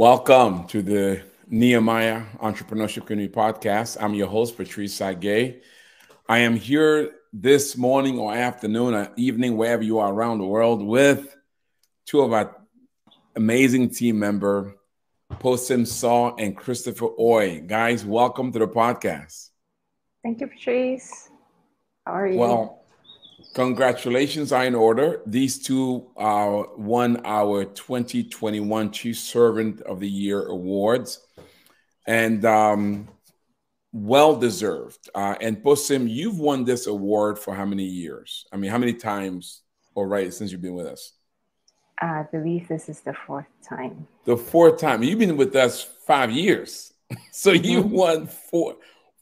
Welcome to the Nehemiah Entrepreneurship Community Podcast. I'm your host, Patrice Tsague. I am here this morning or afternoon or evening, wherever you are around the world, with two of our amazing team member, Posim Saw and Christopher Oy. Guys, welcome to the podcast. Thank you, Patrice. How are you? Well, Congratulations are in order. These two uh, won our 2021 Chief Servant of the Year awards, and um, well deserved. Uh, and Posim, you've won this award for how many years? I mean, how many times, or right, since you've been with us? I believe this is the fourth time. The fourth time. You've been with us five years, so you mm-hmm. won four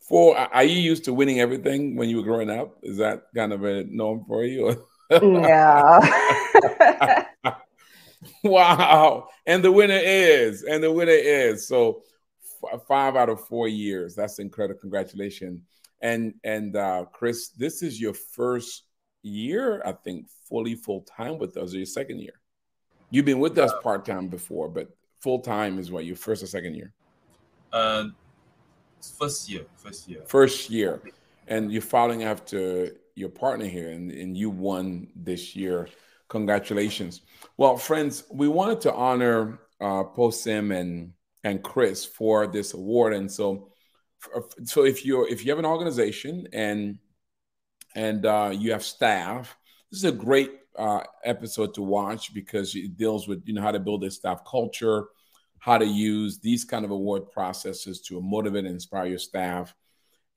for are you used to winning everything when you were growing up? Is that kind of a norm for you? no. wow. And the winner is, and the winner is. So f- five out of four years. That's incredible. Congratulations. And and uh Chris, this is your first year, I think, fully full time with us, or your second year. You've been with us part time before, but full time is what your first or second year? Uh First year, first year. First year. And you're following after your partner here, and, and you won this year. Congratulations. Well, friends, we wanted to honor uh, Posim and and Chris for this award. And so, so if you're if you have an organization and and uh, you have staff, this is a great uh, episode to watch because it deals with you know how to build a staff culture, how to use these kind of award processes to motivate and inspire your staff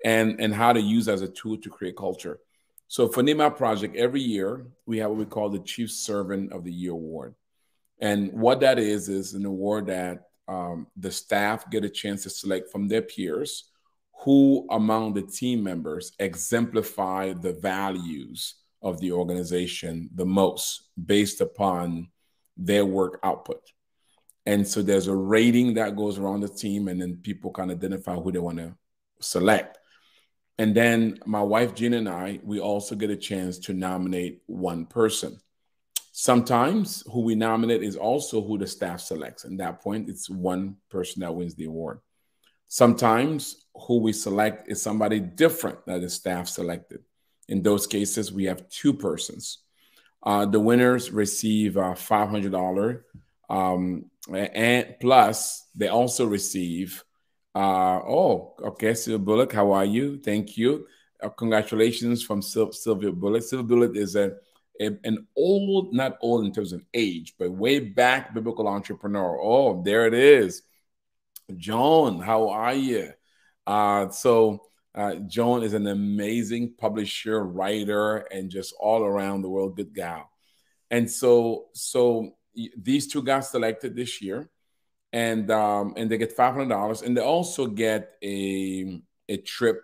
and and how to use as a tool to create culture so for Nehemiah Project, every year we have what we call the Chief Servant of the Year Award. And what that is, is an award that um, the staff get a chance to select from their peers who among the team members exemplify the values of the organization the most based upon their work output. And so there's a rating that goes around the team, and then people can identify who they want to select. And then my wife, Gina, and I, we also get a chance to nominate one person. Sometimes who we nominate is also who the staff selects. And that point, it's one person that wins the award. Sometimes who we select is somebody different that the staff selected. In those cases, we have two persons. Uh, the winners receive a $500 um, and plus, they also receive. Uh, oh, okay, Sylvia Bullock, how are you? Thank you. Uh, congratulations from Syl- Sylvia Bullock. Sylvia Bullock is a, a, an old, not old in terms of age, but way back biblical entrepreneur. Oh, there it is. Joan, how are you? Uh, so, uh, Joan is an amazing publisher, writer, and just all around the world good gal. And so, so these two got selected this year, and um, and they get five hundred dollars, and they also get a a trip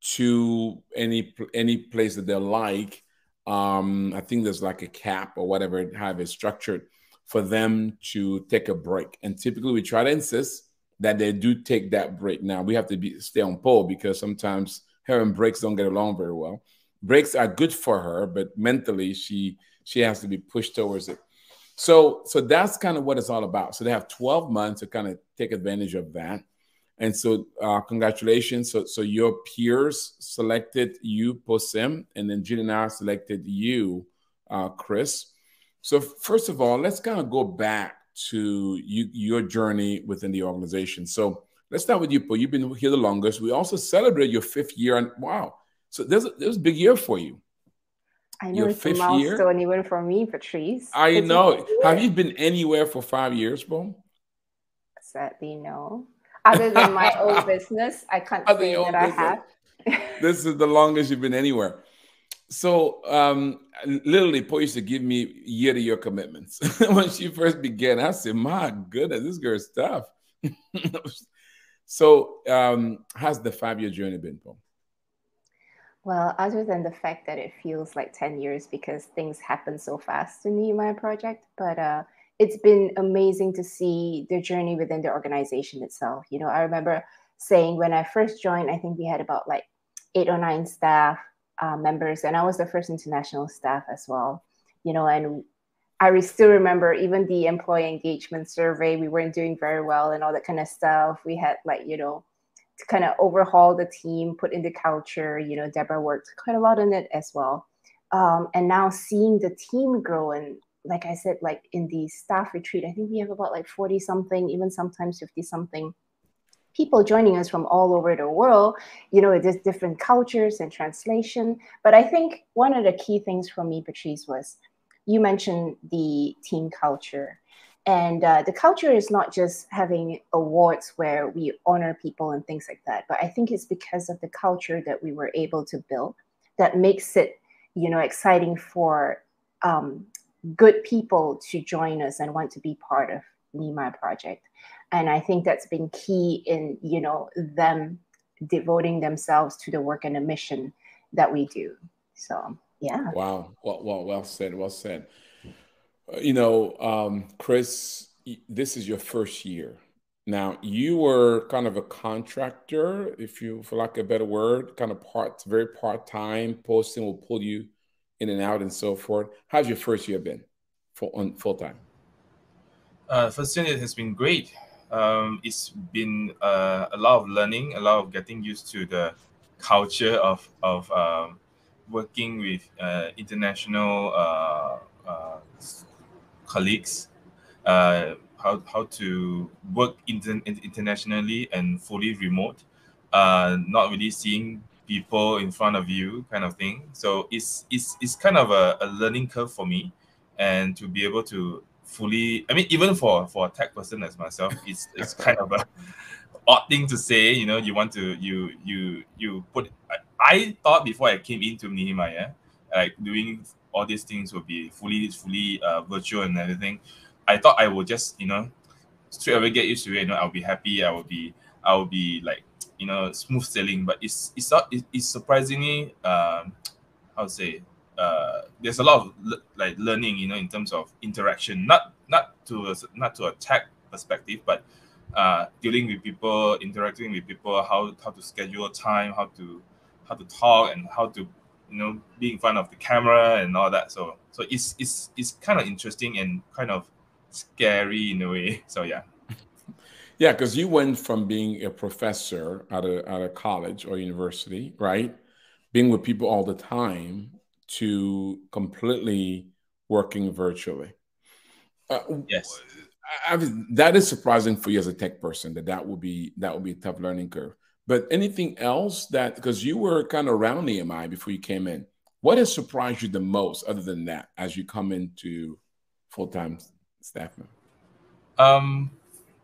to any any place that they like. Um, I think there's like a cap or whatever have it structured for them to take a break. And typically, we try to insist that they do take that break. Now we have to be stay on pole because sometimes her and breaks don't get along very well. Breaks are good for her, but mentally she she has to be pushed towards it. So, so that's kind of what it's all about. So they have 12 months to kind of take advantage of that. And so, uh, congratulations. So, so your peers selected you, Posim, and then Gina and I selected you, uh, Chris. So, first of all, let's kind of go back to you, your journey within the organization. So, let's start with you, Paul. You've been here the longest. We also celebrate your fifth year, and wow, so there's a, there's a big year for you. I know Your it's a milestone year? even for me, Patrice. I it's know. Have you been anywhere for five years, Bo? Sadly, no. Other than my own business, I can't Other say that I have. this is the longest you've been anywhere. So, um, literally, Paul used to give me year to year commitments. when she first began, I said, My goodness, this girl's tough. so, um, how's the five year journey been, Paul? Well, other than the fact that it feels like 10 years because things happen so fast in Nehemiah Project, but uh, it's been amazing to see the journey within the organization itself. You know, I remember saying when I first joined, I think we had about like eight or nine staff uh, members, and I was the first international staff as well. You know, and I still remember even the employee engagement survey, we weren't doing very well and all that kind of stuff. We had like, you know, to kind of overhaul the team, put in the culture. You know, Deborah worked quite a lot on it as well. Um, and now seeing the team grow and like I said, like in the staff retreat, I think we have about like 40 something, even sometimes 50 something people joining us from all over the world. You know, it is different cultures and translation. But I think one of the key things for me, Patrice, was you mentioned the team culture. And uh, the culture is not just having awards where we honor people and things like that, but I think it's because of the culture that we were able to build that makes it, you know, exciting for um, good people to join us and want to be part of Nehemiah Project. And I think that's been key in, you know, them devoting themselves to the work and the mission that we do. So, yeah. Wow. Well, well, well said. Well said. You know, um, Chris, this is your first year. Now, you were kind of a contractor, if you, for lack of a better word, kind of part, very part time. Posting will pull you in and out and so forth. How's your first year been, full on full time? Uh, first year it has been great. Um, it's been uh, a lot of learning, a lot of getting used to the culture of of um, working with uh, international uh, uh, colleagues, uh, how, how to work inter- internationally and fully remote, uh, not really seeing people in front of you kind of thing. So it's, it's, it's kind of a, a learning curve for me and to be able to fully, I mean, even for, for a tech person as myself, it's, it's kind of a odd thing to say, you know, you want to, you, you, you put, I, I thought before I came into Nehemiah, like doing all these things will be fully fully uh, virtual and everything. I thought I would just you know straight away get used to it. You know, I'll be happy. I will be I will be like you know smooth sailing. But it's it's not it's surprisingly um, how to say uh, there's a lot of le- like learning you know in terms of interaction. Not not to not to a tech perspective, but uh, dealing with people, interacting with people, how how to schedule time, how to how to talk, and how to you know be in front of the camera and all that. So so it's it's it's kind of interesting and kind of scary in a way. So yeah. Yeah because you went from being a professor at a, at a college or university right being with people all the time to completely working virtually. Uh, yes. I, I, that is surprising for you as a tech person that that would be that would be a tough learning curve but anything else that because you were kind of around Nehemiah before you came in, what has surprised you the most other than that as you come into full time staff? Um,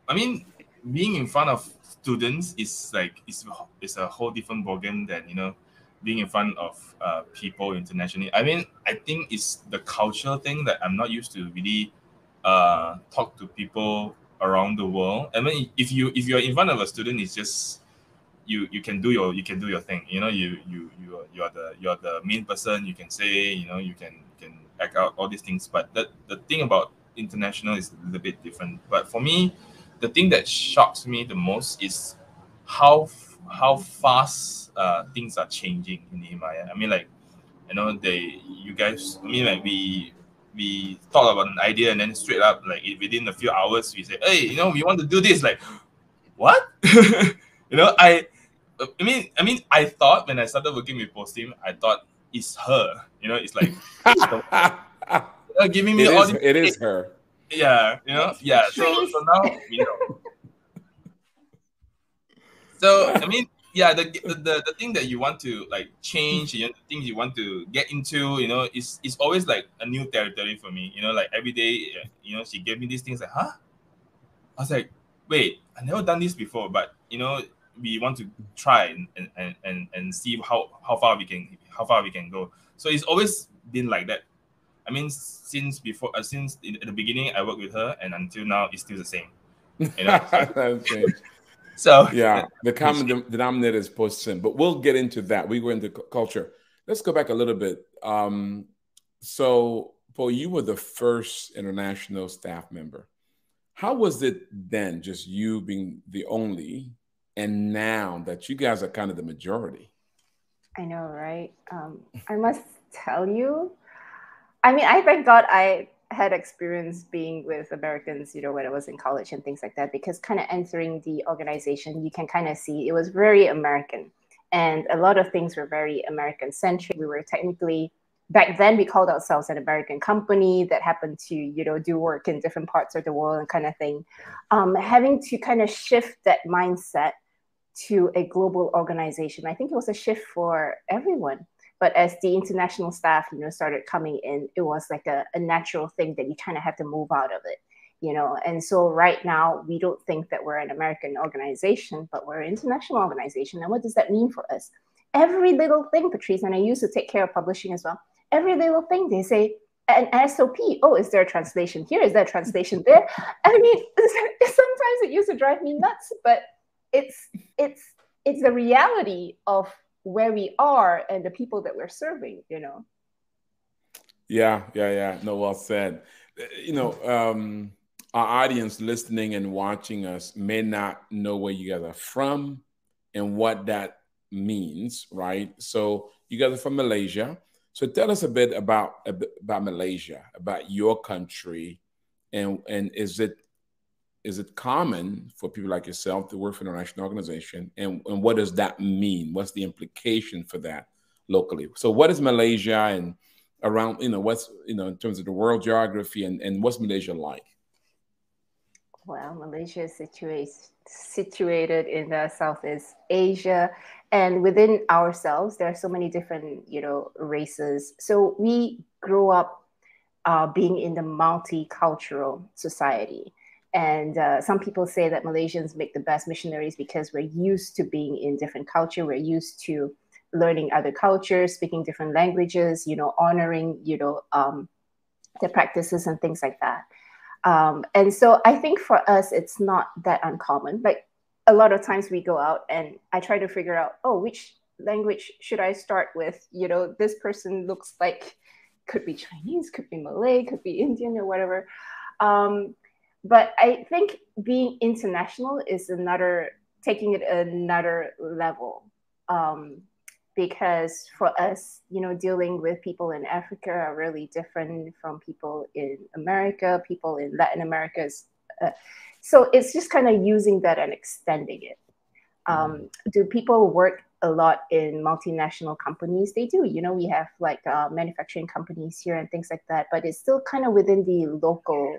I mean, being in front of students is like it's it's a whole different ballgame than you know being in front of uh, people internationally. I mean, I think it's the cultural thing that I'm not used to really uh, talk to people around the world. I mean, if you if you're in front of a student, it's just you you can do your you can do your thing you know you you you are, you are the you are the main person you can say you know you can you can act out all these things but the, the thing about international is a little bit different but for me the thing that shocks me the most is how how fast uh, things are changing in Nehemiah. I mean, like, you know, they, you guys, I mean, like, we, we thought about an idea and then straight up, like, within a few hours, we say, hey, you know, we want to do this. Like, what? you know, I, I mean, I mean, I thought when I started working with Postim, I thought it's her. You know, it's like uh, giving me it all is, It is her. Yeah, you know, yeah. So, so now you know. So I mean, yeah, the, the the thing that you want to like change, you know, the things you want to get into, you know, is is always like a new territory for me. You know, like every day, you know, she gave me these things like, huh? I was like, wait, I never done this before, but you know, we want to try and, and, and, and see how, how far we can how far we can go. So it's always been like that. I mean, since before, uh, since in, at the beginning, I worked with her, and until now, it's still the same. You know? so yeah, the common denominator is Postim, but we'll get into that. We go into culture. Let's go back a little bit. Um, so, Paul, you were the first international staff member. How was it then, just you being the only and now that you guys are kind of the majority. I know, right? Um, I must tell you, I mean, I thank God I had experience being with Americans, you know, when I was in college and things like that, because kind of entering the organization, you can kind of see it was very American. And a lot of things were very American centric. We were technically, back then, we called ourselves an American company that happened to, you know, do work in different parts of the world and kind of thing. Um, having to kind of shift that mindset to a global organization, I think it was a shift for everyone but as the international staff you know started coming in it was like a, a natural thing that you kind of have to move out of it you know and so right now we don't think that we're an american organization but we're an international organization and what does that mean for us every little thing patrice and i used to take care of publishing as well every little thing they say an SOP. Oh, is there a translation here? Is there a translation there? I mean, sometimes it used to drive me nuts, but it's it's it's the reality of where we are and the people that we're serving, you know. Yeah, yeah, yeah. No, well said. You know, um, our audience listening and watching us may not know where you guys are from and what that means, right? So you guys are from Malaysia. So tell us a bit about about Malaysia, about your country, and and is it is it common for people like yourself to work for an international organization? And, and what does that mean? What's the implication for that locally? So what is Malaysia and around, you know, what's, you know, in terms of the world geography and, and what's Malaysia like? Well, Malaysia is situated situated in the Southeast Asia, and within ourselves, there are so many different, you know, races. So we grew up uh, being in the multicultural society. And uh, some people say that Malaysians make the best missionaries because we're used to being in different culture. We're used to learning other cultures, speaking different languages, you know, honoring, you know, um, their practices and things like that. Um, and so I think for us, it's not that uncommon. Like a lot of times we go out and I try to figure out, oh, which language should I start with? You know, this person looks like could be Chinese, could be Malay, could be Indian or whatever. Um, but I think being international is another taking it another level. Um, because for us, you know, dealing with people in Africa are really different from people in America, people in Latin America. Uh, so it's just kind of using that and extending it. Um, do people work a lot in multinational companies? They do. You know, we have like uh, manufacturing companies here and things like that, but it's still kind of within the local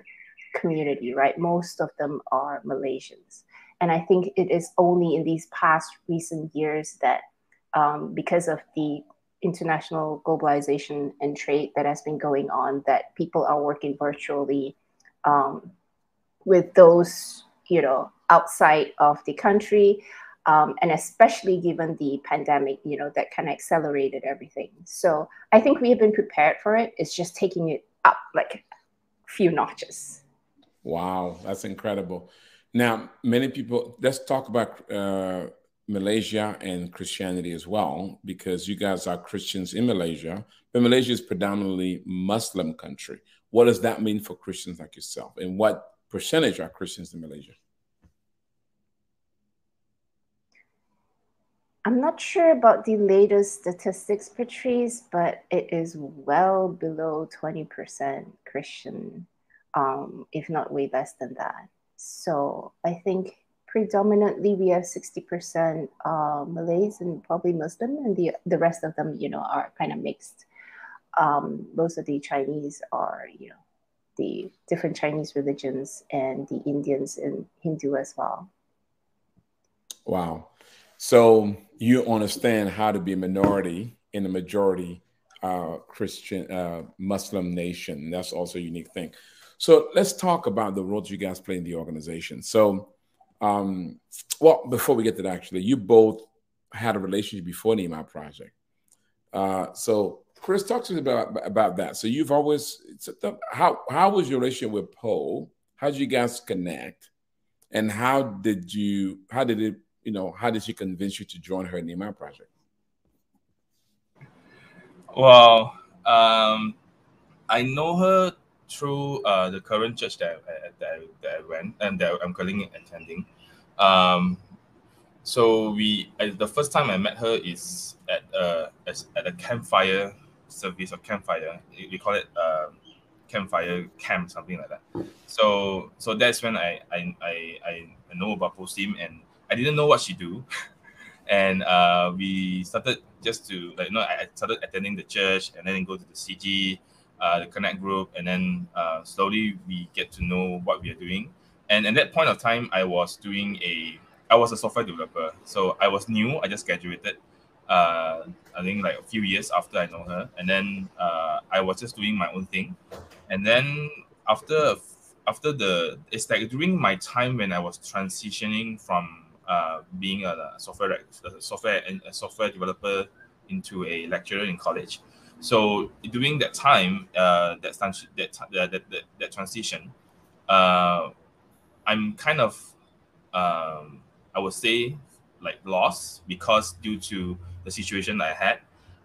community, right? Most of them are Malaysians. And I think it is only in these past recent years that, um, because of the international globalization and trade that has been going on, that people are working virtually um, with those, you know, outside of the country. Um, and especially given the pandemic, you know, that kind of accelerated everything. So I think we have been prepared for it. It's just taking it up like a few notches. Wow, that's incredible. Now, many people, let's talk about uh, Malaysia and Christianity as well, because you guys are Christians in Malaysia, but Malaysia is predominantly Muslim country. What does that mean for Christians like yourself? And what percentage are Christians in Malaysia? I'm not sure about the latest statistics, Patrice, but it is well below 20% Christian um, if not way less than that. So I think predominantly we have 60% uh, Malays and probably Muslim, and the, the rest of them, you know, are kind of mixed. Um, most of the Chinese are, you know, the different Chinese religions and the Indians and Hindu as well. Wow. So you understand how to be a minority in a majority uh, Christian uh, Muslim nation. That's also a unique thing. So let's talk about the roles you guys play in the organization. So, um, well, before we get to that, actually, you both had a relationship before the Nehemiah Project. Uh, so, Chris, talk to me about about that. So, you've always how how was your relationship with Poe? How did you guys connect? And how did you how did it you know how did she convince you to join her Nehemiah Project? Well, um, I know her through uh, the current church that I, that, I, that I went and that I'm currently attending. Um, so we I, the first time I met her is at uh at a campfire service or campfire. We call it uh, campfire camp, something like that. So so that's when I I I, I know about PostSim and I didn't know what she do. and uh, we started just to like you know I started attending the church and then go to the CG, uh, the Connect group, and then uh, slowly we get to know what we are doing. And at that point of time, I was doing a I was a software developer, so I was new. I just graduated. Uh, I think like a few years after I know her, and then uh, I was just doing my own thing, and then after after the it's like during my time when I was transitioning from uh, being a software a software and a software developer into a lecturer in college. So during that time, uh, that, that, that, that, that transition, uh, I'm kind of, um, I would say, like lost because due to the situation I had,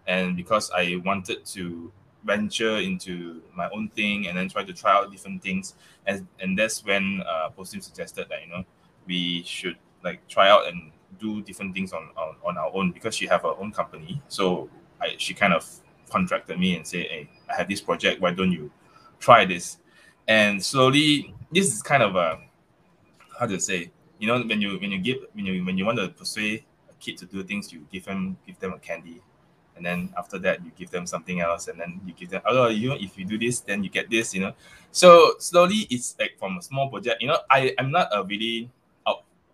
and because I wanted to venture into my own thing and then try to try out different things, and and that's when uh, PostSim suggested that you know we should like try out and do different things on, on, on our own because she have her own company. So I, she kind of contracted me and say, Hey, I have this project. Why don't you try this? And slowly, this is kind of a, how to say, you know, when you, when you give, when you, when you want to persuade a kid to do things, you give them, give them a candy. And then after that, you give them something else, and then you give them, oh, you know, if you do this, then you get this, you know. So slowly, it's like from a small project. You know, I I'm not a really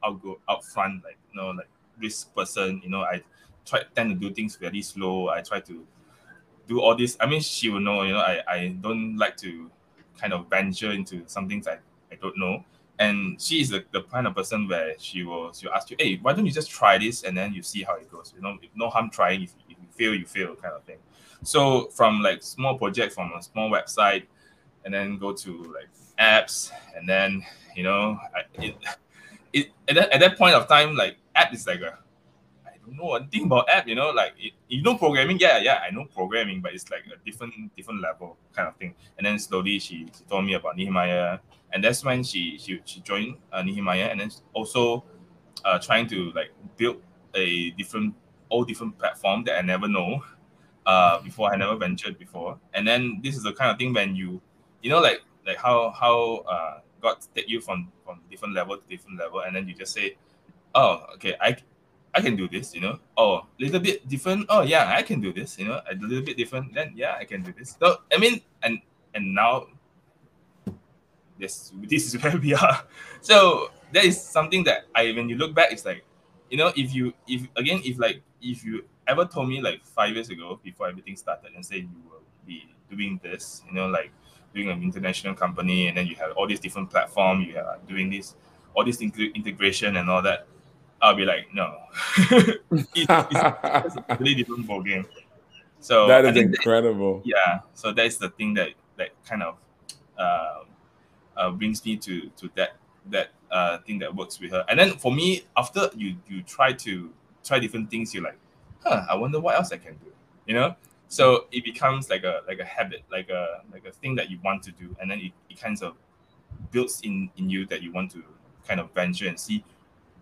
I'll go out front, like you know, like risk person. You know, I try tend to do things very slow. I try to do all this. I mean, she will know. You know, I I don't like to kind of venture into some things I I don't know. And she is the, the kind of person where she will she'll ask you, hey, why don't you just try this and then you see how it goes. You know, no harm trying. If, if you fail, you fail, kind of thing. So from like small project from a small website, and then go to like apps, and then you know, I, it, it at that, at that point of time, like app is like a don't know anything about app, you know, like it, you know programming, yeah, yeah, I know programming, but it's like a different different level kind of thing. And then slowly she, she told me about Nehemiah, and that's when she she, she joined uh, Nehemiah, and then also uh, trying to like build a different all different platform that I never know uh, before. I never ventured before, and then this is the kind of thing when you you know like like how how uh, God take you from from different level to different level, and then you just say, "Oh, okay, I I can do this," you know. Oh, little bit different. Oh, yeah, I can do this. You know, a little bit different. Then yeah, I can do this. So I mean, and and now this this is where we are. So that is something that I when you look back, it's like, you know, if you if again if like if you ever told me like five years ago before everything started and say you will be doing this, you know, like doing an international company, and then you have all these different platform, you are doing this, all this integration and all that. I'll be like, no, it, it's, a really different ball game. So that is incredible. That, yeah, so that's the thing that that kind of uh, uh, brings me to to that that uh, thing that works with her. And then for me, after you you try to try different things, you're like, huh, I wonder what else I can do. You know, so it becomes like a like a habit like a like a thing that you want to do and then it, it kind of builds in in you that you want to kind of venture and see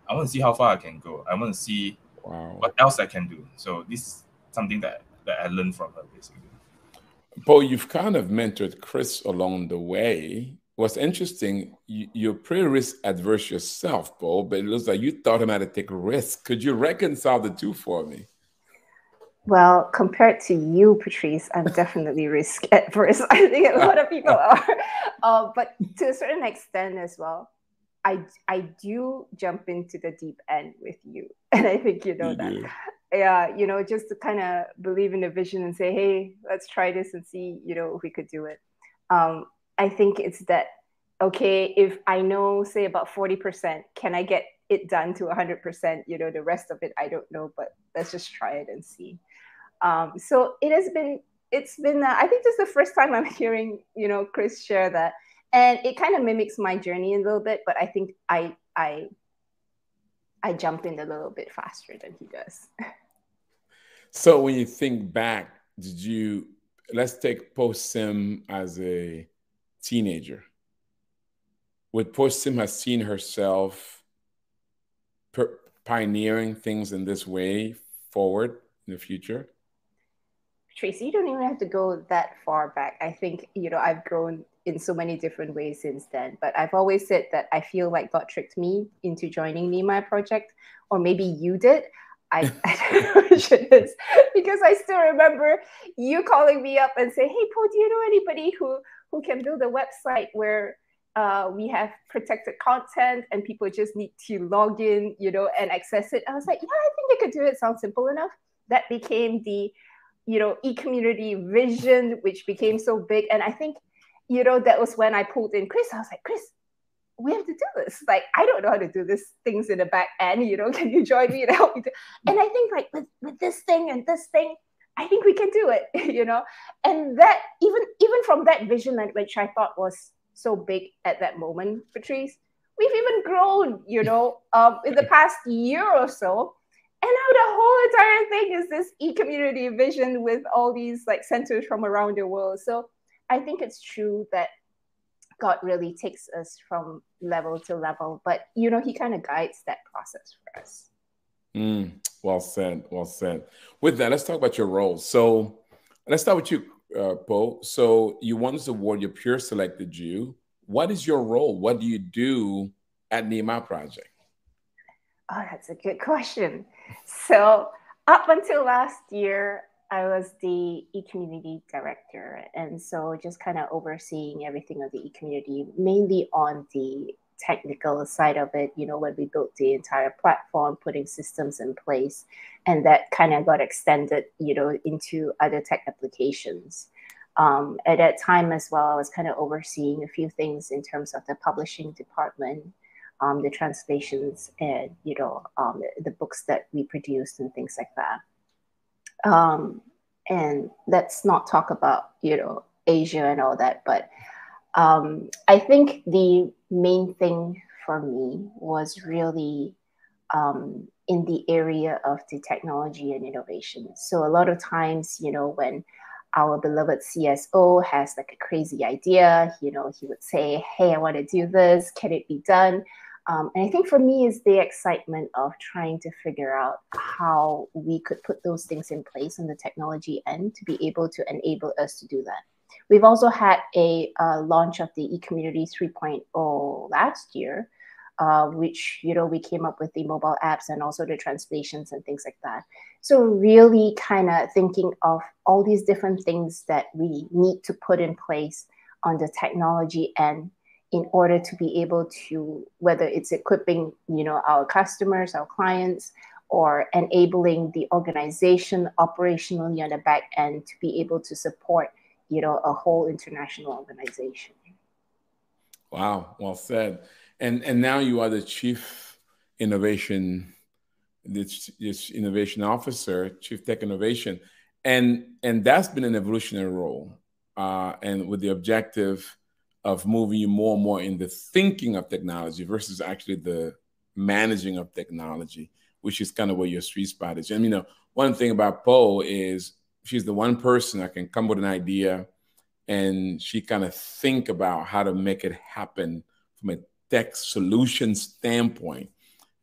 i want to see how far i can go i want to see wow. what else i can do so this is something that that i learned from her basically Paul, you've kind of mentored Chris along the way. What's interesting, you, are pretty risk adverse yourself, Paul, but it looks like you taught him how to take risks. Could you reconcile the two for me? Well, compared to you, Patrice, I'm definitely risk adverse. I think a lot of people are, uh, but to a certain extent as well. I I do jump into the deep end with you, and I think you know you that. Do. Yeah, you know, just to kind of believe in the vision and say, hey, let's try this and see, you know, if we could do it. Um, I think it's that okay. If I know, say about forty percent, can I get it done to 100% you know the rest of it i don't know but let's just try it and see um, so it has been it's been uh, I think this is the first time I'm hearing you know Chris share that, and it kind of mimics my journey a little bit, but I think I I I jump in a little bit faster than he does. so when you think back, did you let's take PostSim as a teenager? Would PostSim has seen herself pioneering things in this way forward in the future? Patrice, you don't even have to go that far back. I think, you know, I've grown in so many different ways since then. But I've always said that I feel like God tricked me into joining Nehemiah Project, or maybe you did. I, I don't know which it is because I still remember you calling me up and say, "Hey, Paul, do you know anybody who who can build a website where uh, we have protected content and people just need to log in, you know, and access it?" I was like, "Yeah, I think I could do it. Sounds simple enough." That became the you know, e-community vision, which became so big. And I think, you know, that was when I pulled in Chris. I was like, Chris, we have to do this. Like, I don't know how to do these things in the back end, you know, can you join me and help me? Do? And I think like with, with this thing and this thing, I think we can do it, you know? And that even even from that vision which I thought was so big at that moment, Patrice, we've even grown, you know, um, in the past year or so and now the whole entire thing is this e-community vision with all these like centers from around the world so i think it's true that god really takes us from level to level but you know he kind of guides that process for us mm, well said well said with that let's talk about your role so let's start with you uh, Poe. So you won this award. Your peer selected you. What is your role? What do you do at Nehemiah Project? Oh, that's a good question. So, up until last year, I was the e-community director, and so just kind of overseeing everything of the e-community, mainly on the technical side of it. You know, when we built the entire platform, putting systems in place, and that kind of got extended, you know, into other tech applications. Um, at that time as well, I was kind of overseeing a few things in terms of the publishing department um, the translations and you know um, the, books that we produced and things like that. Um, and let's not talk about you know Asia and all that, but um, I think the main thing for me was really um, in the area of the technology and innovation. So a lot of times, you know, when our beloved CSO has like a crazy idea, you know, he would say, Hey, I want to do this. Can it be done? Um, and I think for me is the excitement of trying to figure out how we could put those things in place on the technology end to be able to enable us to do that. We've also had a uh, launch of the eCommunity 3.0 last year, uh, which you know we came up with the mobile apps and also the translations and things like that. So really, kind of thinking of all these different things that we need to put in place on the technology end in order to be able to whether it's equipping you know our customers our clients or enabling the organization operationally on the back end to be able to support you know a whole international organization. Wow well said. And and now you are the chief innovation this, this innovation officer chief tech innovation. And and that's been an evolutionary role uh, and with the objective of moving you more and more in the thinking of technology versus actually the managing of technology, which is kind of where your sweet spot is. And you know, one thing about Poe is she's the one person that can come with an idea and she kind of think about how to make it happen from a tech solution standpoint.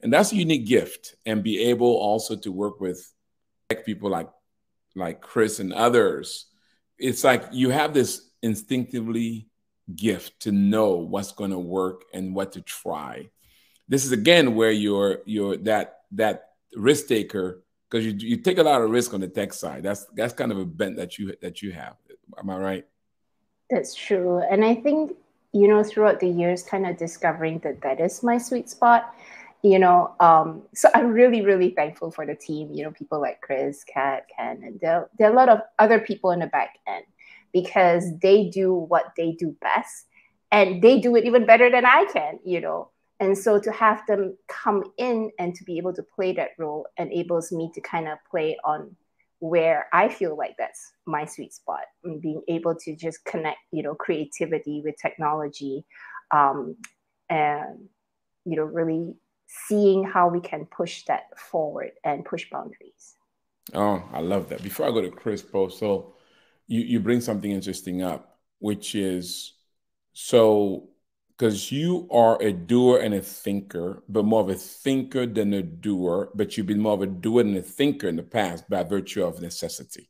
And that's a unique gift and be able also to work with tech people like like Chris and others. It's like you have this instinctively gift to know what's going to work and what to try. This is again where you're you're that that risk taker because you you take a lot of risk on the tech side. That's that's kind of a bent that you that you have. Am I right? That's true, and I think you know throughout the years, kind of discovering that that is my sweet spot. You know, um, so I'm really really thankful for the team. You know, people like Chris, Kat, Ken, and there, there are a lot of other people in the back end because they do what they do best and they do it even better than I can, you know. And so to have them come in and to be able to play that role enables me to kind of play on where I feel like that's my sweet spot and being able to just connect, you know, creativity with technology um, and, you know, really seeing how we can push that forward and push boundaries. Oh, I love that. Before I go to Chris Poe, so you, you bring something interesting up, which is so because you are a doer and a thinker, but more of a thinker than a doer, but you've been more of a doer than a thinker in the past by virtue of necessity.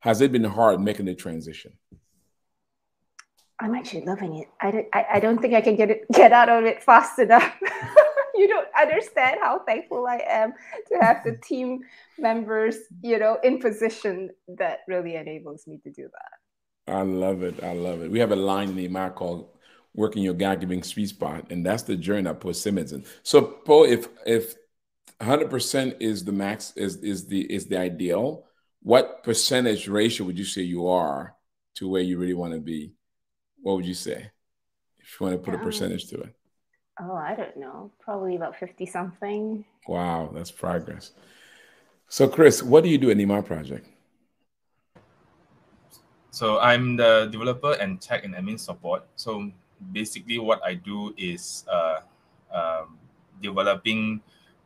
Has it been hard making the transition? I'm actually loving it. I don't, I, I don't think I can get it get out of it fast enough. you don't understand how thankful I am to have the team members, you know, in position that really enables me to do that. I love it. I love it. We have a line in the email called working your God giving sweet spot. And that's the journey that Paul Simmons in. So Paul, if if 100% is the max is is the is the ideal, what percentage ratio would you say you are to where you really want to be? What would you say? If you want to put a percentage to it. Oh, I don't know. Probably about 50 something. Wow, that's progress. So Chris, what do you do at Nehemiah Project? So I'm the developer and tech and admin support. So basically what I do is uh, um, developing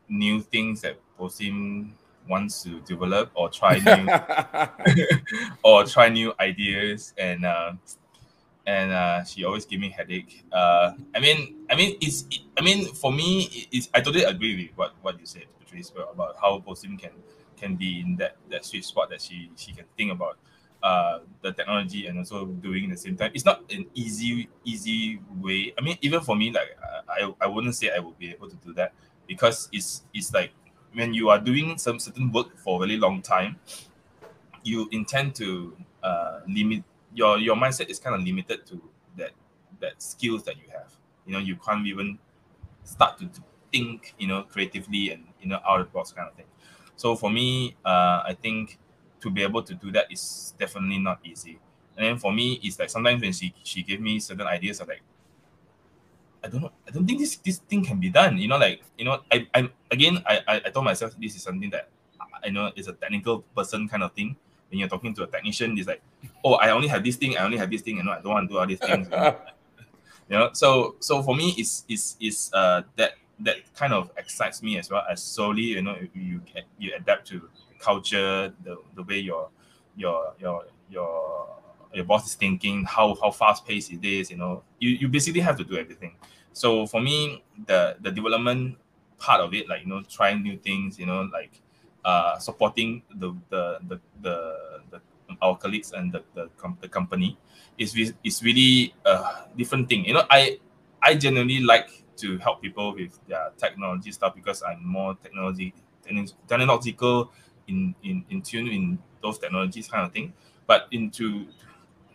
new things that POSIM wants to develop or try new or try new ideas and uh, and uh, she always give me headache. Uh, I mean, I mean, it's. It, I mean, for me, it's. I totally agree with what, what you said, Patrice, about how POSIM can can be in that that sweet spot that she she can think about uh, the technology and also doing the same time. It's not an easy easy way. I mean, even for me, like I, I wouldn't say I would be able to do that because it's it's like when you are doing some certain work for a really long time, you intend to uh, limit your your mindset is kind of limited to that that skills that you have. You know, you can't even start to, think, you know, creatively and you know out of box kind of thing. So for me, uh, I think to be able to do that is definitely not easy. And then for me, it's like sometimes when she she gave me certain ideas of like, I don't know, I don't think this this thing can be done. You know, like you know, I I again I I, I told myself this is something that I know is a technical person kind of thing. When you're talking to a technician, it's like, oh, I only have this thing, I only have this thing, and I don't want to do all these things. you, know? you know, so so for me, it's it's it's uh that that kind of excites me as well as slowly you know you you adapt to culture, the, the way your your your your your boss is thinking, how how fast paced it is, you know, you, you basically have to do everything. So for me, the the development part of it, like you know, trying new things, you know, like uh, supporting the the the, the, the our colleagues and the, the, com- the company is is really a different thing. You know, I I generally like to help people with their technology stuff because I'm more technology technological in in in tune in those technologies kind of thing but into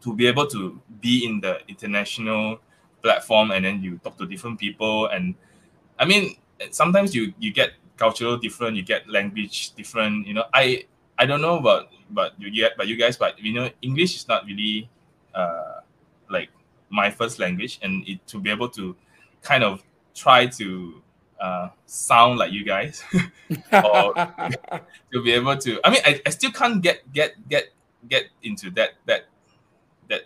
to be able to be in the international platform and then you talk to different people and i mean sometimes you you get cultural different you get language different you know. I i don't know about but you get but you guys but you know english is not really uh like my first language and it to be able to kind of try to uh, sound like you guys or to be able to i mean I, I still can't get get get get into that that that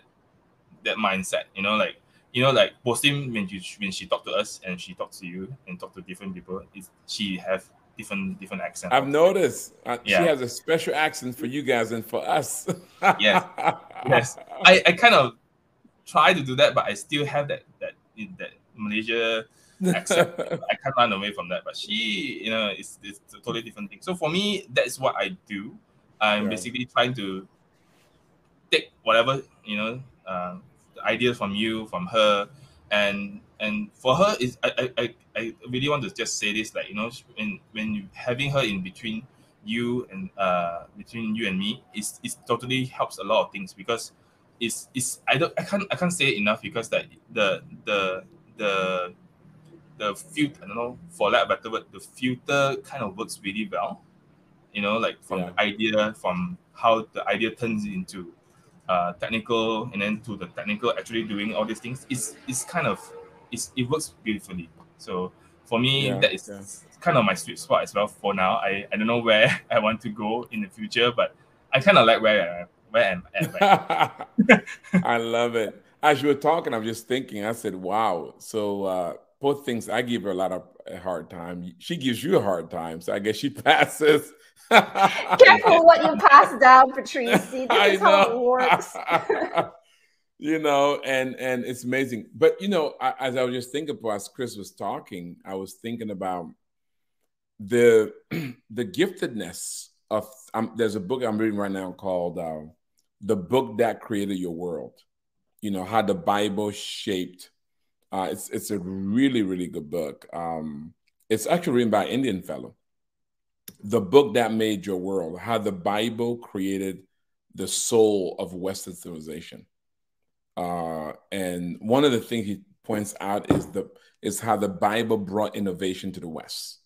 that mindset you know like you know like POSIM when you when she talked to us and she talked to you and talked to different people is she have different different accent i've noticed uh, yeah. she has a special accent for you guys and for us yes yes i i kind of try to do that but i still have that that that malaysia accept. I can't run away from that. But she, you know, it's, it's a totally different thing. So for me, that's what I do. I'm basically trying to take whatever you know, uh, ideas from you, from her, and and for her is I, I I really want to just say this like you know when when you having her in between you and uh between you and me is is totally helps a lot of things because it's it's I don't I can't I can't say enough because that the the the the filter, I don't know, for lack of better word, the filter kind of works really well. You know, like from yeah. the idea, from how the idea turns into uh, technical, and then to the technical actually doing all these things. It's it's kind of it's it works beautifully. So for me, yeah, that is yeah. kind of my sweet spot as well. For now, I, I don't know where I want to go in the future, but I kind of like where I, where I'm at. Right I love it. As you were talking, I'm just thinking. I said, "Wow!" So uh, both things I give her a lot of a hard time. She gives you a hard time, so I guess she passes. Careful what you pass down, Patrice. This I is know. how it works. you know, and and it's amazing. But you know, I, as I was just thinking about as Chris was talking, I was thinking about the the giftedness of. Um, there's a book I'm reading right now called uh, the book that created your world. You know how the Bible shaped. Uh, it's it's a really really good book. Um, it's actually written by an Indian fellow. The book that made your world. How the Bible created the soul of Western civilization. Uh, and one of the things he points out is the is how the Bible brought innovation to the West.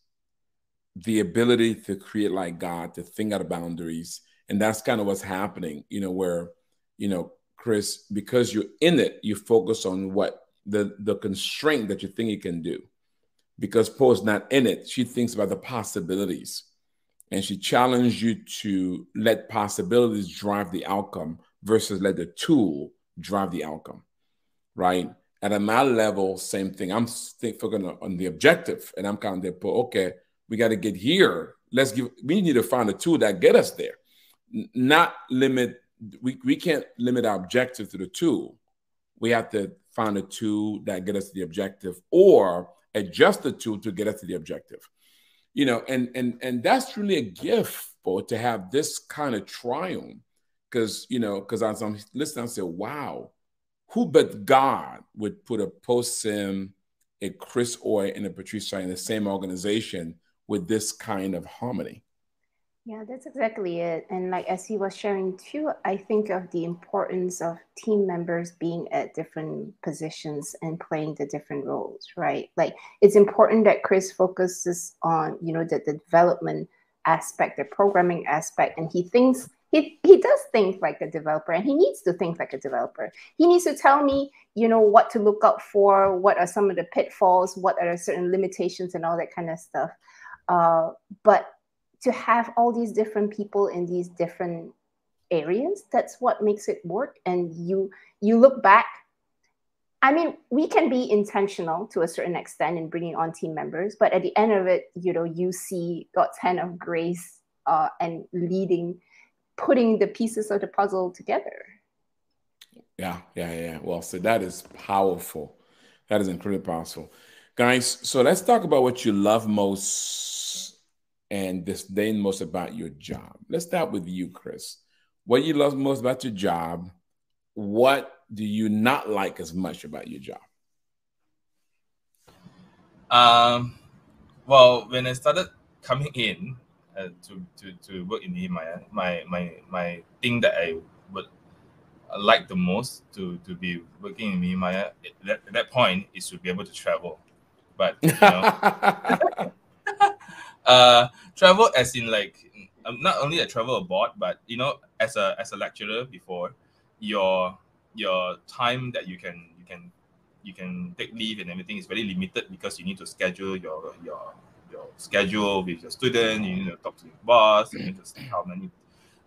The ability to create like God, to think out of boundaries. And that's kind of what's happening, you know, where, you know, Chris, because you're in it, you focus on what the the constraint that you think you can do. Because Paul's not in it, she thinks about the possibilities. And she challenged you to let possibilities drive the outcome versus let the tool drive the outcome. Right at my level, same thing. I'm focusing on the objective, and I'm kind of there. But okay, we got to get here. Let's give. We need to find a tool that get us there, not limit. We we can't limit our objective to the tool. We have to find a tool that get us to the objective, or adjust the tool to get us to the objective. You know, and and and that's really a gift, for to have this kind of triumph, because you know, because as I'm listening, I say, wow who but God would put a Posim, a Chris Oy, and a Patrice in the same organization with this kind of harmony? Yeah, that's exactly it. And like as he was sharing too, I think of the importance of team members being at different positions and playing the different roles, right? Like it's important that Chris focuses on, you know, the, the development aspect, the programming aspect, and he thinks he, he does think like a developer and he needs to think like a developer he needs to tell me you know what to look out for what are some of the pitfalls what are certain limitations and all that kind of stuff uh, but to have all these different people in these different areas that's what makes it work and you you look back i mean we can be intentional to a certain extent in bringing on team members but at the end of it you know you see god's hand of grace uh, and leading putting the pieces of the puzzle together. Yeah, yeah, yeah. Well, so that is powerful. That is incredibly powerful. Guys, so let's talk about what you love most and disdain most about your job. Let's start with you, Chris. What you love most about your job? What do you not like as much about your job? Um, well, when I started coming in, uh, to, to, to work in Nehemiah, my, my, my thing that I would like the most to, to be working in Nehemiah at that, at that point is to be able to travel. But, you know, uh, travel as in like, um, not only a travel abroad, but, you know, as a, as a lecturer before, your, your time that you can, you can, you can take leave and everything is very limited because you need to schedule your, your, your schedule with your student. You need to talk to your boss. You need to see how many,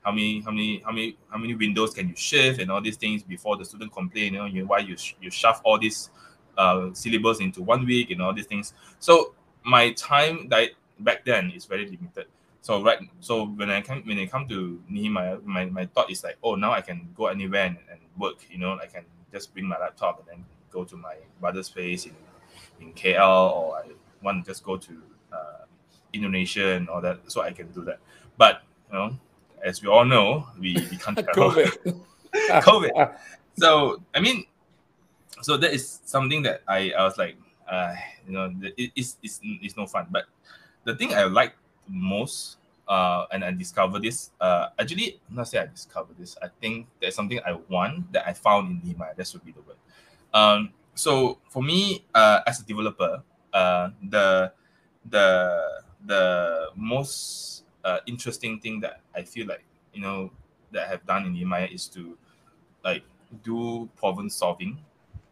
how many, how many, how many, how many windows can you shift and all these things before the student complain. You know, you, why you you shove all these uh, syllabus into one week and all these things. So my time that back then is very limited. So right, so when I come when I come to Nehemiah, my, my thought is like, oh, now I can go anywhere and, and work. You know, I can just bring my laptop and then go to my brother's place in in KL, or I want to just go to uh, Indonesia and all that, so I can do that. But you know, as we all know, we, we can't travel. COVID. COVID. So I mean, so that is something that I, I was like, uh, you know, it, it's, it's it's no fun. But the thing I like most, uh, and I discovered this, uh, actually, not say I discovered this. I think there's something I want that I found in Nehemiah. That should be the word. Um, so for me, uh, as a developer, uh, the the the most uh, interesting thing that I feel like you know that I have done in Nehemiah is to like do problem solving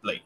like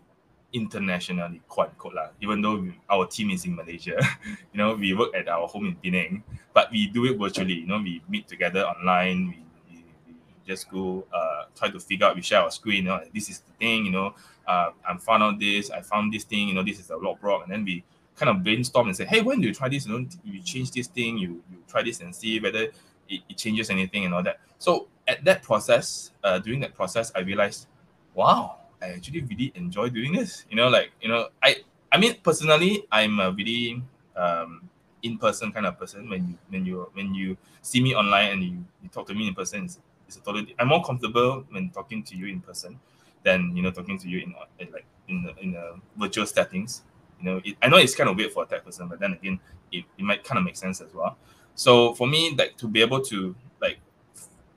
internationally quote unquote lah. Even though we, our team is in Malaysia, you know, we work at our home in Penang, but we do it virtually. You know, we meet together online. We, we, we just go uh, try to figure out. We share our screen. You know, this is the thing. You know, uh, I found out this. I found this thing. You know, this is the log block, and then we kind of brainstorm and say, hey, when do you try this? You know, you change this thing, you, you try this and see whether it, it changes anything and all that. So at that process, uh, during that process, I realized, wow, I actually really enjoy doing this. You know, like, you know, I I mean personally, I'm a really um in-person kind of person. When you when you when you see me online and you, you talk to me in person, it's it's totally. I'm more comfortable when talking to you in person than you know talking to you in, in like in in a virtual settings. You know, it, I know it's kind of weird for a tech person, but then again, it, it might kind of make sense as well. So for me, like to be able to like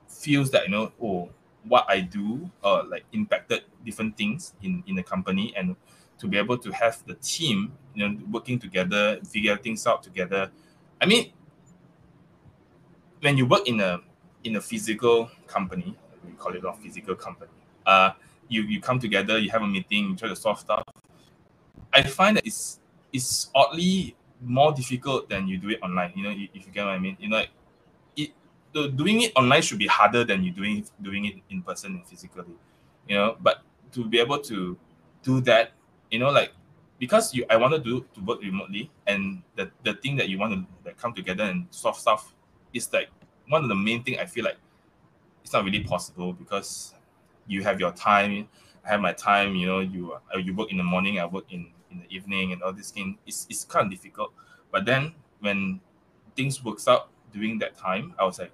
feels that you know, oh, what I do uh like impacted different things in in the company and to be able to have the team you know working together figure things out together. I mean when you work in a in a physical company we call it a physical company uh you you come together you have a meeting you try to solve stuff. I find that it's it's oddly more difficult than you do it online. You know if you get what i mean. You know the doing it online should be harder than you doing doing it in person and physically you know? But to be able to do that you know like because you I want to do to work remotely and the, the thing that you want to like, come together and solve stuff is like one of the main thing I feel like it's not really possible because you have your time I have my time you know you uh, you work in the morning I work in in the evening and all this thing. It's, it's kind of difficult. But then when things works out during that time I was like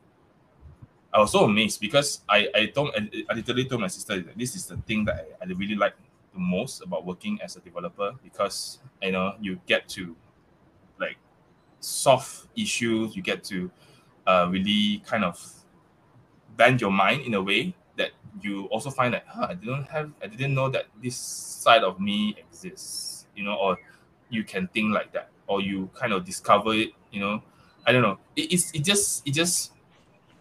I was so amazed because I I told I, literally told my sister that this is the thing that I, I really like the most about working as a developer because you know you get to like solve issues you get to uh, really kind of bend your mind in a way that you also find that huh, I didn't have I didn't know that this side of me exists you know or you can think like that or you kind of discover it you know I don't know it, it's, it just it just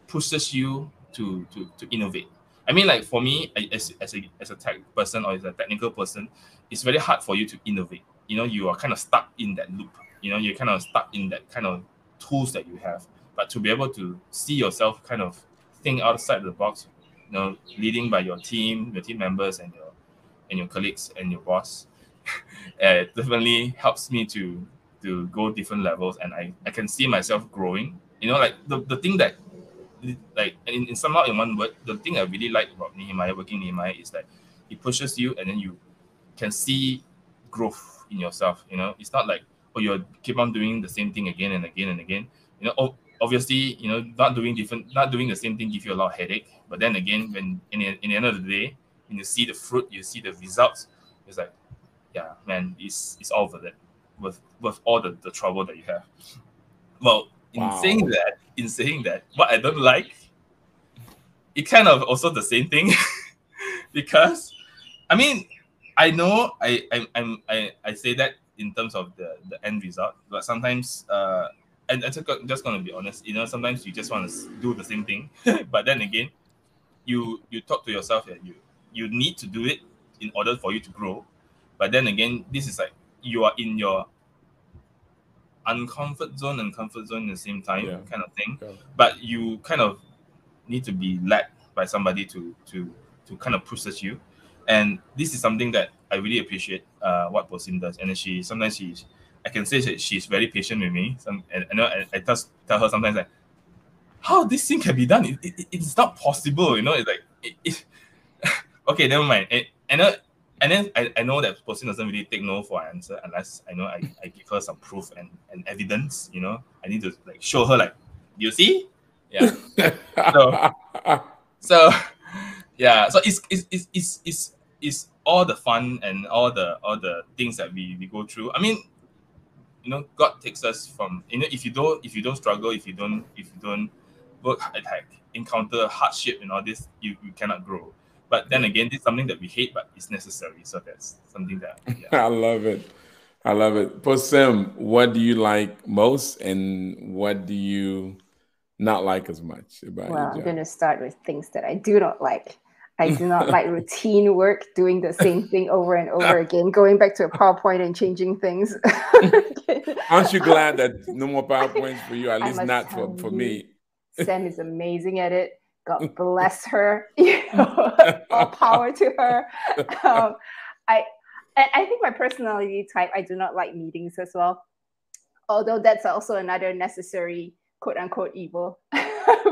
pushes you to to to innovate I mean, like for me, as, as a as a tech person or as a technical person, it's very hard for you to innovate. You know, you are kind of stuck in that loop. You know, you're kind of stuck in that kind of tools that you have. But to be able to see yourself kind of think outside the box, you know, leading by your team, your team members, and your and your colleagues and your boss, uh, definitely helps me to to go different levels, and I I can see myself growing. You know, like the, the thing that like in, in somehow in one word, the thing I really like about Nehemiah, working Nehemiah, is that it pushes you and then you can see growth in yourself. You know, it's not like oh you keep on doing the same thing again and again and again. You know, obviously, you know, not doing different, not doing the same thing give you a lot of headache. But then again, when in the, in the end of the day, when you see the fruit, you see the results, it's like, yeah, man, it's it's all worth it, with with all the, the trouble that you have. Well, in wow. saying that, in saying that, what I don't like, it kind of also the same thing, because, I mean, I know I I I'm, I I say that in terms of the the end result, but sometimes uh, and I'm just gonna be honest, you know, sometimes you just want to do the same thing, but then again, you you talk to yourself that you you need to do it in order for you to grow, but then again, this is like you are in your uncomfort zone and comfort zone at the same time yeah. kind of thing. Yeah. But you kind of need to be led by somebody to to to kind of pushes you. And this is something that I really appreciate uh, what Posim does. And she sometimes she's I can say that she's very patient with me. Some and I know I, I just tell her sometimes like how this thing can be done. It, it, it's not possible, you know. It's like it, it okay, never mind. And, and and then I, I know that Posim doesn't really take no for an answer unless I know I, I give her some proof and, and evidence, you know. I need to like show her like, you see? Yeah. so, so yeah, so it's it's, it's it's it's it's all the fun and all the all the things that we, we go through. I mean, you know, God takes us from you know, if you don't if you don't struggle, if you don't if you don't work attack, encounter hardship and all this, you, you cannot grow. But then again, it's something that we hate, but it's necessary. So that's something that yeah. I love it. I love it. Posim, what do you like most, and what do you not like as much about? Well, I'm going to start with things that I do not like. I do not like routine work, doing the same thing over and over again, going back to a PowerPoint and changing things. Aren't you glad that no more PowerPoints for you? At least not for, for me. Sam is amazing at it. God bless her. You know, all power to her. Um, I and I think my personality type, I do not like meetings as well. Although that's also another necessary quote unquote evil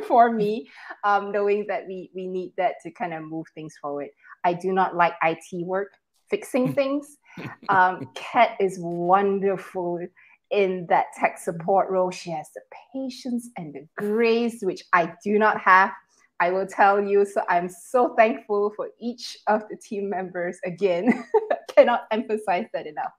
for me, um, knowing that we we need that to kind of move things forward. I do not like IT work, fixing things. Um, Kat is wonderful in that tech support role. She has the patience and the grace, which I do not have I will tell you. So I'm so thankful for each of the team members. Again, cannot emphasize that enough.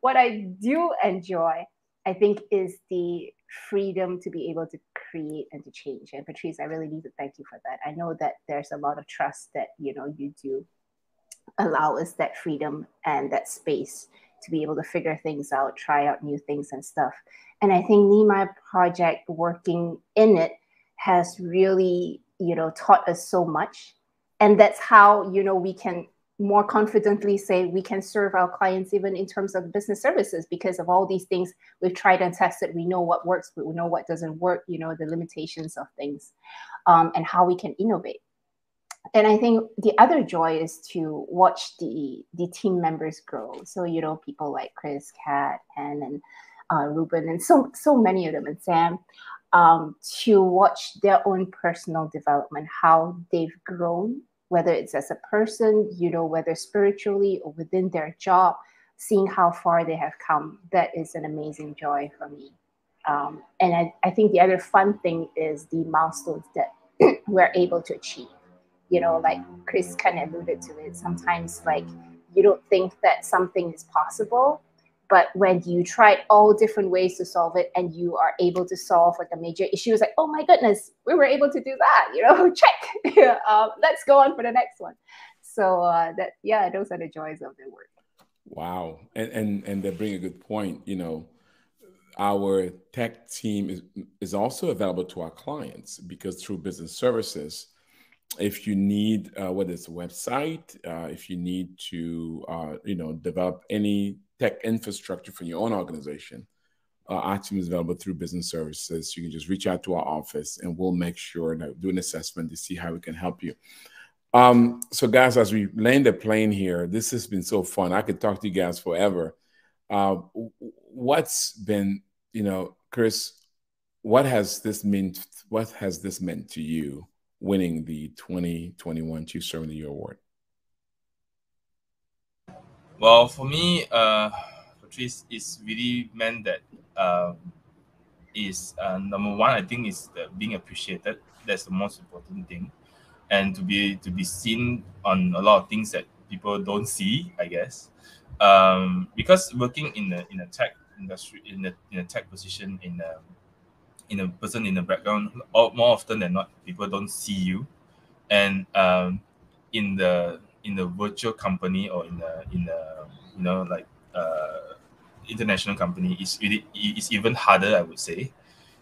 What I do enjoy, I think, is the freedom to be able to create and to change. And Patrice, I really need to thank you for that. I know that there's a lot of trust that you know you do allow us that freedom and that space to be able to figure things out, try out new things and stuff. And I think Nehemiah Project working in it has really, you know, taught us so much. And that's how, you know, we can more confidently say we can serve our clients even in terms of business services because of all these things we've tried and tested we know what works we know what doesn't work you know the limitations of things um, and how we can innovate and I think the other joy is to watch the the team members grow. So you know, people like Chris, Kat, and and uh, Ruben, and so so many of them, and Sam, um, to watch their own personal development, how they've grown, whether it's as a person, you know, whether spiritually or within their job, seeing how far they have come. That is an amazing joy for me. Um, and I, I think the other fun thing is the milestones that we're able to achieve you know, like Chris kind of alluded to it, sometimes like you don't think that something is possible, but when you try all different ways to solve it and you are able to solve like a major issue, it's like, oh my goodness, we were able to do that, you know, check. um, let's go on for the next one. So uh, that yeah, those are the joys of the work. Wow, and and and they bring a good point. You know, our tech team is is also available to our clients because through business services if you need uh, whether it's a website, uh, if you need to uh, you know develop any tech infrastructure for your own organization, uh, our team is available through business services. You can just reach out to our office, and we'll make sure that do an assessment to see how we can help you. Um, so, guys, as we land the plane here, this has been so fun. I could talk to you guys forever. Uh, what's been, you know, Chris? What has this meant? What has this meant to you? winning the 2021 Chief Servant of the Year award? Well, for me, uh, Patrice, it's really meant that uh, is uh, number one. I think is being appreciated. That's the most important thing, and to be to be seen on a lot of things that people don't see. I guess um, because working in the in a tech industry in the in a tech position in a in a person in the background more often than not people don't see you and um, in the in the virtual company or in the in the you know like uh, international company it's really it's even harder i would say.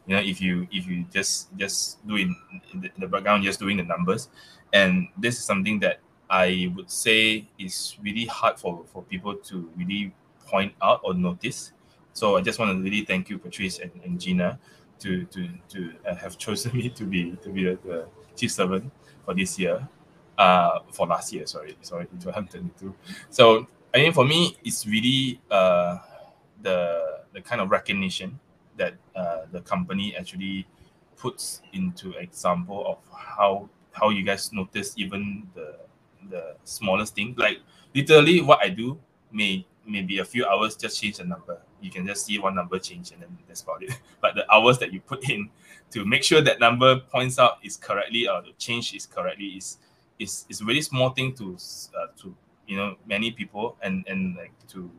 You know if you if you just just do in, in, the, the background just doing the numbers. And this is something that i would say is really hard for for people to really point out or notice. So i just want to really thank you patrice and, and gina to to to uh, have chosen me to be to be the chief servant for this year, uh, for last year. Sorry, sorry, 2022. So I mean, for me, it's really uh, the the kind of recognition that uh, the company actually puts into example of how how you guys notice even the the smallest thing. Like literally, what I do may maybe a few hours just change the number you can just see one number change and then that's about it. But the hours that you put in to make sure that number points out is correctly or the change is correctly is is is a really small thing to uh, to you know many people and and like to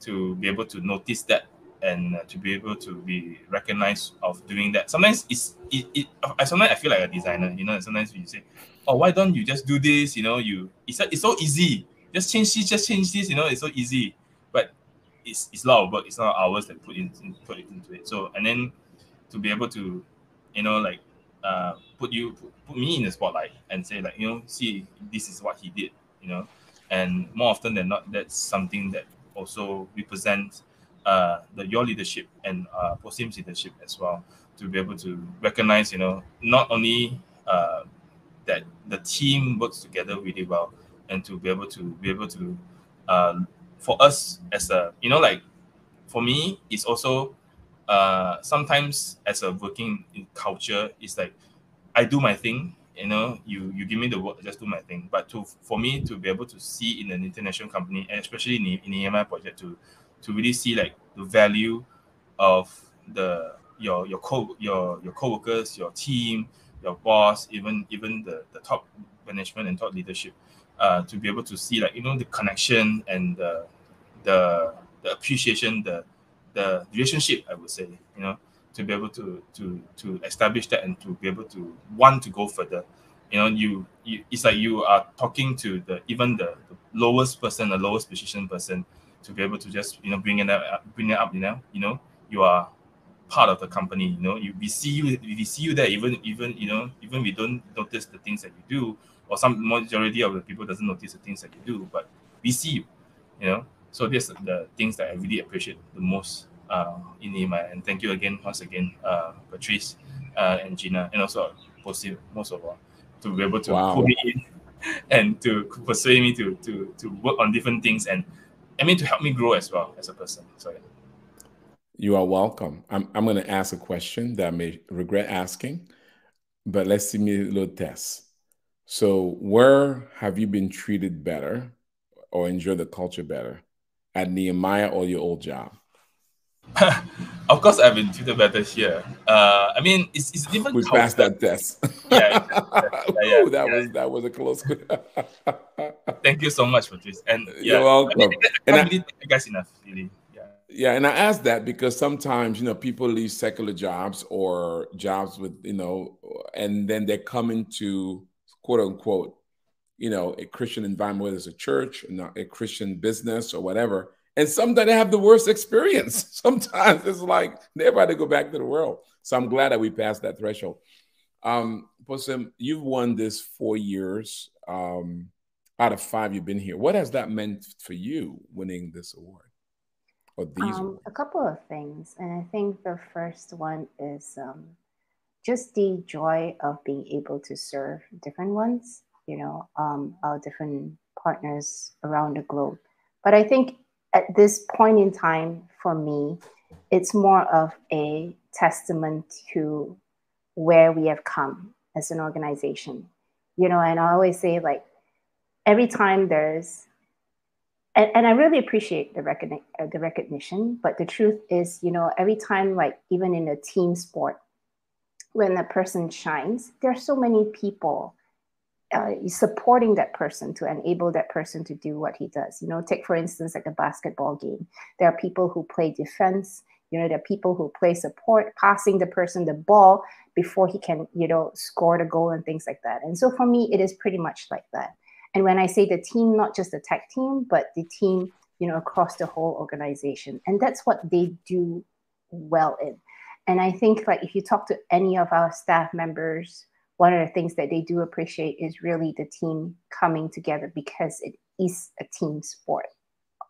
to be able to notice that and uh, to be able to be recognized of doing that. Sometimes it's it, it I sometimes I feel like a designer, you know, sometimes you say, Oh, why don't you just do this? You know, you it's it's so easy. Just change this, just change this, you know, it's so easy But it's, it's a lot of work. It's not hours that put in, put into it. So and then to be able to, you know, like uh, put you put, me in the spotlight and say like you know see this is what he did, you know, and more often than not that's something that also represents uh, the your leadership and uh, POSIM's leadership as well to be able to recognize you know not only uh, that the team works together really well and to be able to be able to uh, for us as a you know like for me it's also uh sometimes as a working in culture it's like i do my thing you know you you give me the work I just do my thing. But to for me to be able to see in an international company and especially in, in the Nehemiah project to to really see like the value of the your your co your your co-workers your team your boss, even even the, the top management and top leadership, uh, to be able to see like you know the connection and the the, the appreciation, the the relationship, I would say, you know, to be able to to to establish that and to be able to want to go further. You know, you, you it's like you are talking to the even the, the lowest person, the lowest position person, to be able to just you know bring it up, uh, bring it up. You know, you know, you are part of the company. You know, you we see you we see you there. Even even you know even we don't notice the things that you do, or some majority of the people doesn't notice the things that you do, but we see you. You know, so these are the things that I really appreciate the most uh, in. And thank you again, once again, uh, Patrice uh, and Gina, and also Posim, most of all, to be able to wow. pull me in and to persuade me to to to work on different things and I mean to help me grow as well as a person. So yeah. You are welcome. I'm I'm going to ask a question that I may regret asking, but let's see me a little test. So, where have you been treated better or enjoy the culture better? At Nehemiah or your old job? of course, I've been treated better here. Uh, I mean, it's, it's different. We passed that test. yeah, yeah, yeah, Ooh, that yeah. was that was a close. Thank you so much for this, and yeah, you're welcome. I, mean, I, and I, really you guys enough, really. Yeah. Yeah, and I ask that because sometimes you know people leave secular jobs or jobs with you know, and then they come into quote unquote, you know, a Christian environment, whether it's a church, not a Christian business or whatever and sometimes they have the worst experience. Sometimes it's like they're about to go back to the world. So I'm glad that we passed that threshold. Um, Posim, you've won this four years um, out of five you've been here. What has that meant for you winning this award or these? Um, a couple of things. And I think the first one is um, just the joy of being able to serve different ones, you know, um, our different partners around the globe. But I think at this point in time, for me, it's more of a testament to where we have come as an organization. You know, and I always say, like, every time there's, and, and I really appreciate the, recogni- uh, the recognition, but the truth is, you know, every time, like, even in a team sport, when a person shines, there are so many people uh, supporting that person to enable that person to do what he does. You know, take for instance like a basketball game. There are people who play defense. You know, there are people who play support, passing the person the ball before he can, you know, score the goal and things like that. And so for me, it is pretty much like that. And when I say the team, not just the tech team, but the team, you know, across the whole organization. And that's what they do well in. And I think like if you talk to any of our staff members, one of the things that they do appreciate is really the team coming together because it is a team sport,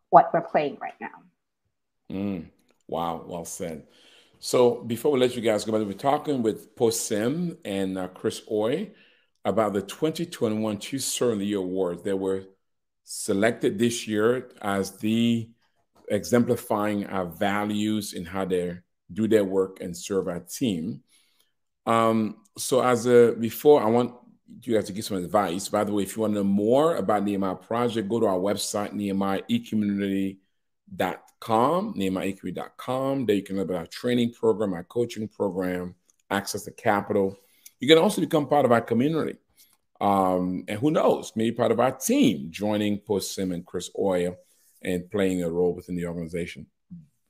what we're playing right now. Mm, wow, well said. So before we let you guys go, we're talking with Po Sim and uh, Chris Oy about the 2021 Chief Servant of the Year Awards that were selected this year as the exemplifying our values in how they do their work and serve our team. Um, so as a before, I want you guys to give some advice. By the way, if you want to know more about Nehemiah Project, go to our website, nehemiahecommunity.com, nehemiahecommunity.com. There you can learn about our training program, our coaching program, access to capital. You can also become part of our community. Um, and who knows, maybe part of our team joining Posim and Chris Oy and playing a role within the organization.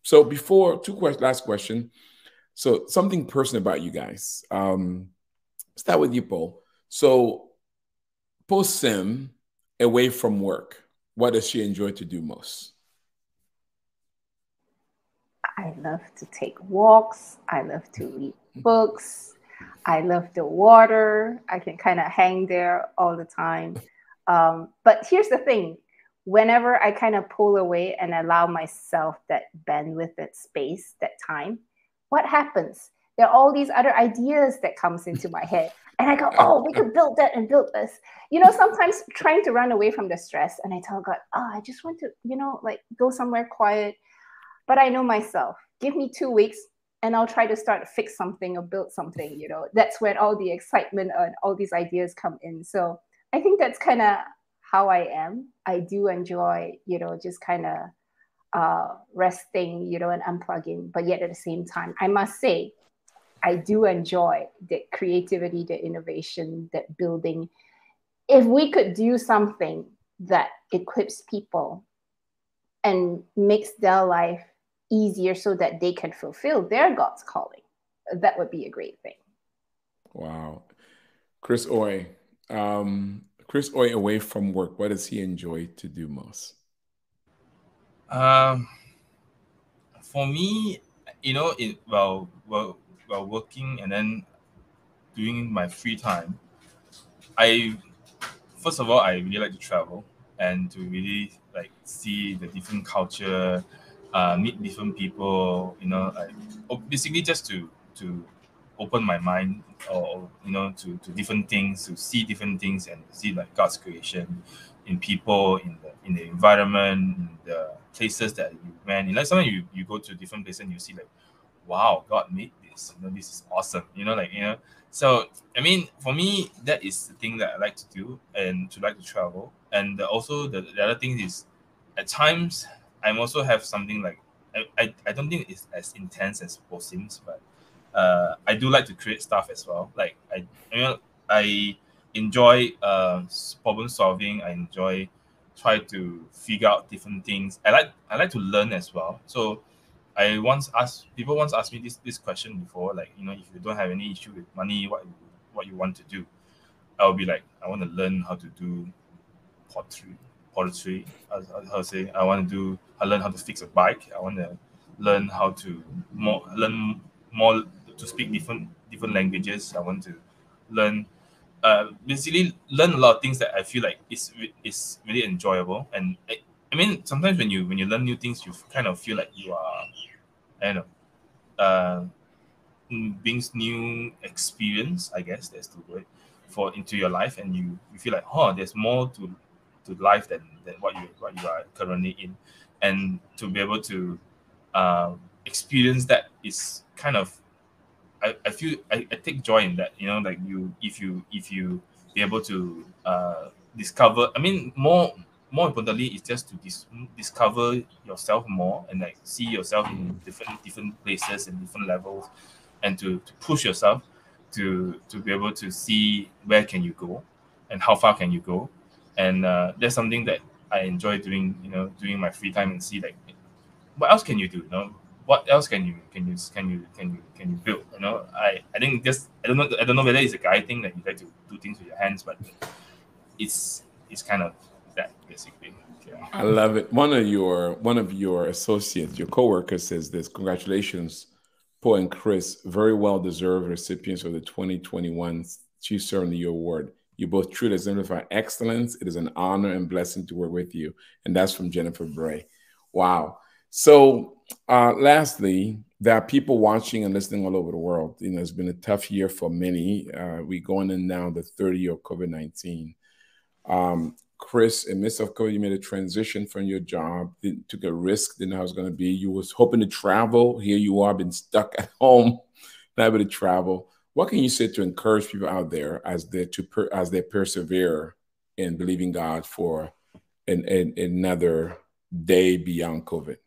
So before two questions, last question. So something personal about you guys. Um, start with you, Paul. So Posim, away from work, what does she enjoy to do most? I love to take walks. I love to read books. I love the water. I can kind of hang there all the time. Um, but here's the thing whenever I kind of pull away and allow myself that bandwidth, that space, that time, what happens? There are all these other ideas that comes into my head. And I go, oh, we could build that and build this. You know, sometimes trying to run away from the stress. And I tell God, oh, I just want to, you know, like go somewhere quiet. But I know myself. Give me two weeks and I'll try to start to fix something or build something, you know. That's when all the excitement and all these ideas come in. So I think that's kind of how I am. I do enjoy, you know, just kind of uh, resting, you know, and unplugging. But yet at the same time, I must say, I do enjoy the creativity, the innovation, that building. If we could do something that equips people and makes their life easier so that they can fulfill their God's calling, that would be a great thing. Wow. Chris Oy, um, Chris Oy away from work, what does he enjoy to do most? Um, for me, you know, it well, well, while working and then doing my free time, I first of all I really like to travel and to really like see the different culture, uh, meet different people. You know, like oh, basically just to to open my mind or you know to, to different things to see different things and see like god's creation in people in the in the environment in the places that you went. Know sometimes you, you go to different places and you see like wow god made this. You know this is awesome. You know like you know? So i mean for me that is the thing that i like to do and to like to travel. And also the, the other thing is at times i'm also have something like I, I, I don't think it's as intense as seems, but uh, I do like to create stuff as well. Like I, you know, I enjoy uh, problem solving. I enjoy try to figure out different things. I like I like to learn as well. So I once asked people once asked me this this question before, like you know, if you don't have any issue with money, what what you want to do? I'll be like, I want to learn how to do pottery. Pottery, how, to say? I want to do. I learn how to fix a bike. I want to learn how to more learn more to speak different different languages. I want to learn, uh, basically learn a lot of things that I feel like is is really enjoyable. And I, I mean, sometimes when you when you learn new things, you kind of feel like you are, I don't know, uh, brings new experience. I guess that's the word for into your life, and you you feel like, oh, there's more to to life than, than what you what you are currently in, and to be able to uh, experience that is kind of I, I feel I, I take joy in that you know like you if you if you be able to uh discover I mean more more importantly it's just to dis- discover yourself more and like see yourself in different different places and different levels and to, to push yourself to to be able to see where can you go and how far can you go. And uh, that's something that I enjoy doing you know doing my free time and see like what else can you do you know what else can you can you can you can you can you build? You know, I I think just I don't know I don't know whether it's a guy thing that you like to do things with your hands, but it's it's kind of that basically. Yeah. I love it. One of your one of your associates, your coworker, says this. Congratulations, Paul and Chris, very well deserved recipients of the 2021 Chief Servant of the Award. You both truly exemplify excellence. It is an honor and blessing to work with you. And that's from Jennifer Bray. Wow. So, uh, lastly, there are people watching and listening all over the world. You know, it's been a tough year for many. Uh, we're going in now the third year of COVID 19. Um, Chris, in midst of COVID, you made a transition from your job, took a risk, didn't know how it was going to be. You was hoping to travel. Here you are, been stuck at home, not able to travel. What can you say to encourage people out there as they to per, as they persevere in believing God for an, an, another day beyond COVID?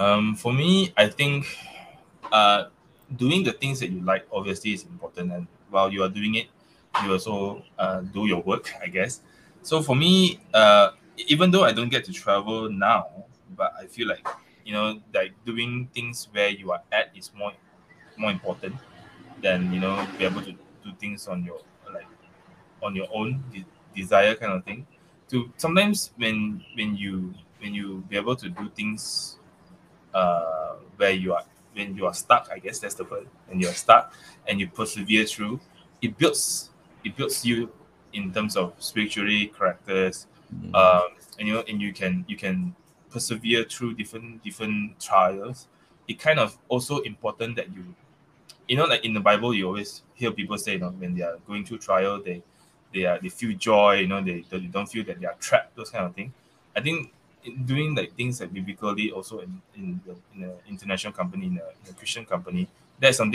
Um, for me, I think uh, doing the things that you like obviously is important, and while you are doing it, you also uh, do your work, I guess. So for me, uh, even though I don't get to travel now, but I feel like you know, like doing things where you are at is more more important than you know be able to do things on your like on your own de- desire kind of thing. To sometimes when when you when you be able to do things uh, where you are when you are stuck. I guess that's the word. When you are stuck and you persevere through, it builds it builds you in terms of spiritually characters, mm-hmm. um, and you know, and you can you can persevere through different different trials. It kind of also important that you, you know, like in the Bible, you always hear people say, you know, when they are going through trial, they they are they feel joy. You know, they, they don't feel that they are trapped. Those kind of thing. I think doing like things like biblically also in in, the, in an international company in a, in a Christian company that's something